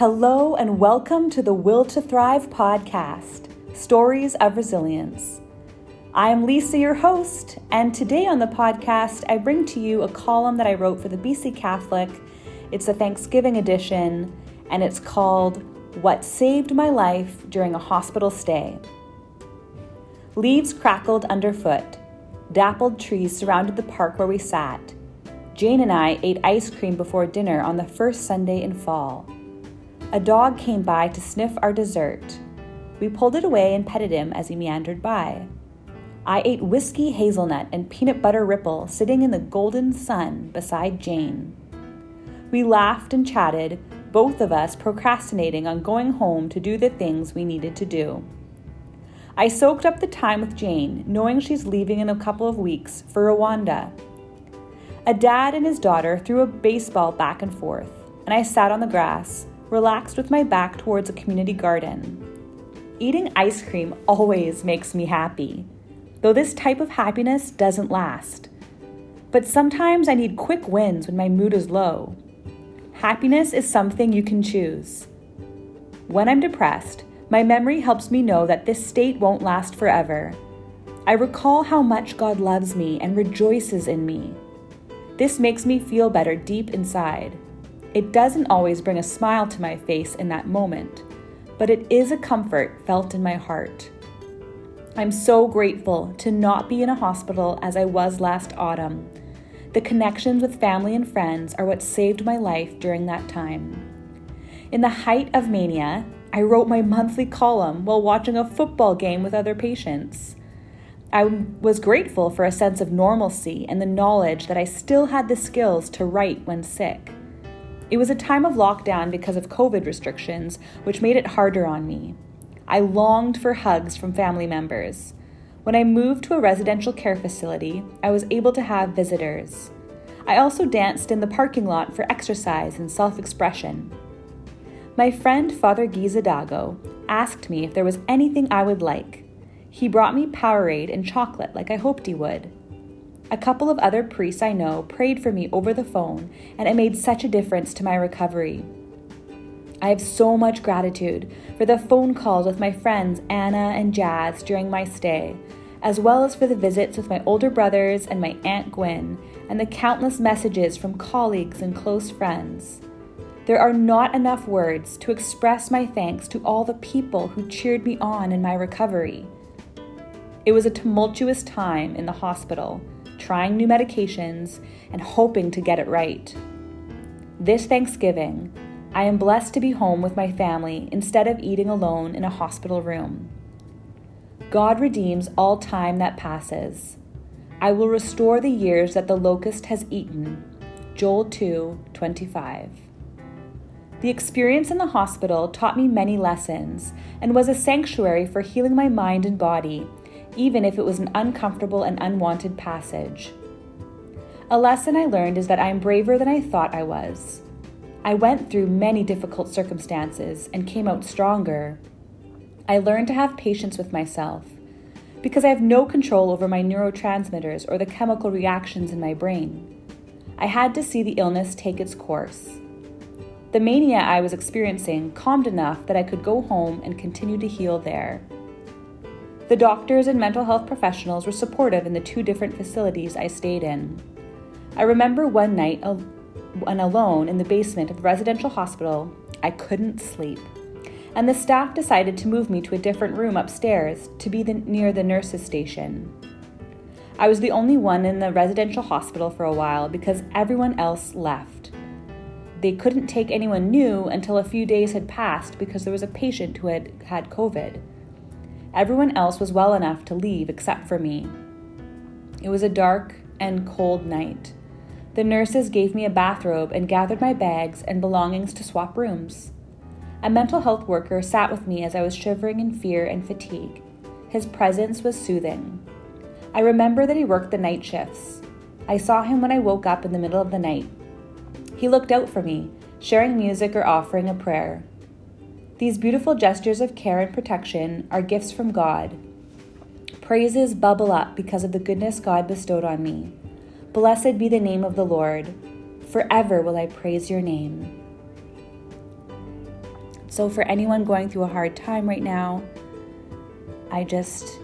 Hello, and welcome to the Will to Thrive podcast Stories of Resilience. I am Lisa, your host, and today on the podcast, I bring to you a column that I wrote for the BC Catholic. It's a Thanksgiving edition, and it's called What Saved My Life During a Hospital Stay. Leaves crackled underfoot, dappled trees surrounded the park where we sat. Jane and I ate ice cream before dinner on the first Sunday in fall. A dog came by to sniff our dessert. We pulled it away and petted him as he meandered by. I ate whiskey hazelnut and peanut butter ripple sitting in the golden sun beside Jane. We laughed and chatted, both of us procrastinating on going home to do the things we needed to do. I soaked up the time with Jane, knowing she's leaving in a couple of weeks for Rwanda. A dad and his daughter threw a baseball back and forth, and I sat on the grass, relaxed with my back towards a community garden. Eating ice cream always makes me happy, though this type of happiness doesn't last. But sometimes I need quick wins when my mood is low. Happiness is something you can choose. When I'm depressed, my memory helps me know that this state won't last forever. I recall how much God loves me and rejoices in me. This makes me feel better deep inside. It doesn't always bring a smile to my face in that moment, but it is a comfort felt in my heart. I'm so grateful to not be in a hospital as I was last autumn. The connections with family and friends are what saved my life during that time. In the height of mania, I wrote my monthly column while watching a football game with other patients. I was grateful for a sense of normalcy and the knowledge that I still had the skills to write when sick. It was a time of lockdown because of COVID restrictions, which made it harder on me. I longed for hugs from family members. When I moved to a residential care facility, I was able to have visitors. I also danced in the parking lot for exercise and self expression. My friend Father Dago asked me if there was anything I would like. He brought me Powerade and chocolate like I hoped he would. A couple of other priests I know prayed for me over the phone, and it made such a difference to my recovery. I have so much gratitude for the phone calls with my friends Anna and Jazz during my stay, as well as for the visits with my older brothers and my Aunt Gwen, and the countless messages from colleagues and close friends. There are not enough words to express my thanks to all the people who cheered me on in my recovery. It was a tumultuous time in the hospital trying new medications, and hoping to get it right. This Thanksgiving, I am blessed to be home with my family instead of eating alone in a hospital room. God redeems all time that passes. I will restore the years that the locust has eaten. Joel 2 25. The experience in the hospital taught me many lessons and was a sanctuary for healing my mind and body even if it was an uncomfortable and unwanted passage. A lesson I learned is that I am braver than I thought I was. I went through many difficult circumstances and came out stronger. I learned to have patience with myself because I have no control over my neurotransmitters or the chemical reactions in my brain. I had to see the illness take its course. The mania I was experiencing calmed enough that I could go home and continue to heal there. The doctors and mental health professionals were supportive in the two different facilities I stayed in. I remember one night, when alone in the basement of the residential hospital, I couldn't sleep. And the staff decided to move me to a different room upstairs to be the, near the nurses' station. I was the only one in the residential hospital for a while because everyone else left. They couldn't take anyone new until a few days had passed because there was a patient who had had COVID. Everyone else was well enough to leave except for me. It was a dark and cold night. The nurses gave me a bathrobe and gathered my bags and belongings to swap rooms. A mental health worker sat with me as I was shivering in fear and fatigue. His presence was soothing. I remember that he worked the night shifts. I saw him when I woke up in the middle of the night. He looked out for me, sharing music or offering a prayer. These beautiful gestures of care and protection are gifts from God. Praises bubble up because of the goodness God bestowed on me. Blessed be the name of the Lord. Forever will I praise your name. So, for anyone going through a hard time right now, I just,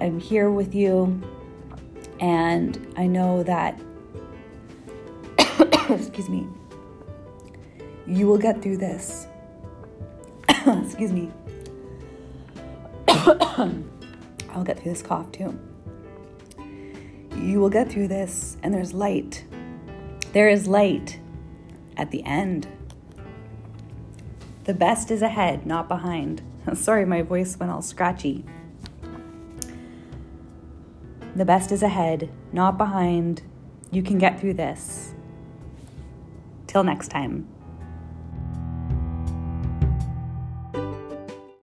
I'm here with you. And I know that, excuse me, you will get through this. excuse me. I'll get through this cough too. You will get through this, and there's light. There is light at the end. The best is ahead, not behind. Sorry, my voice went all scratchy. The best is ahead, not behind. You can get through this. Till next time.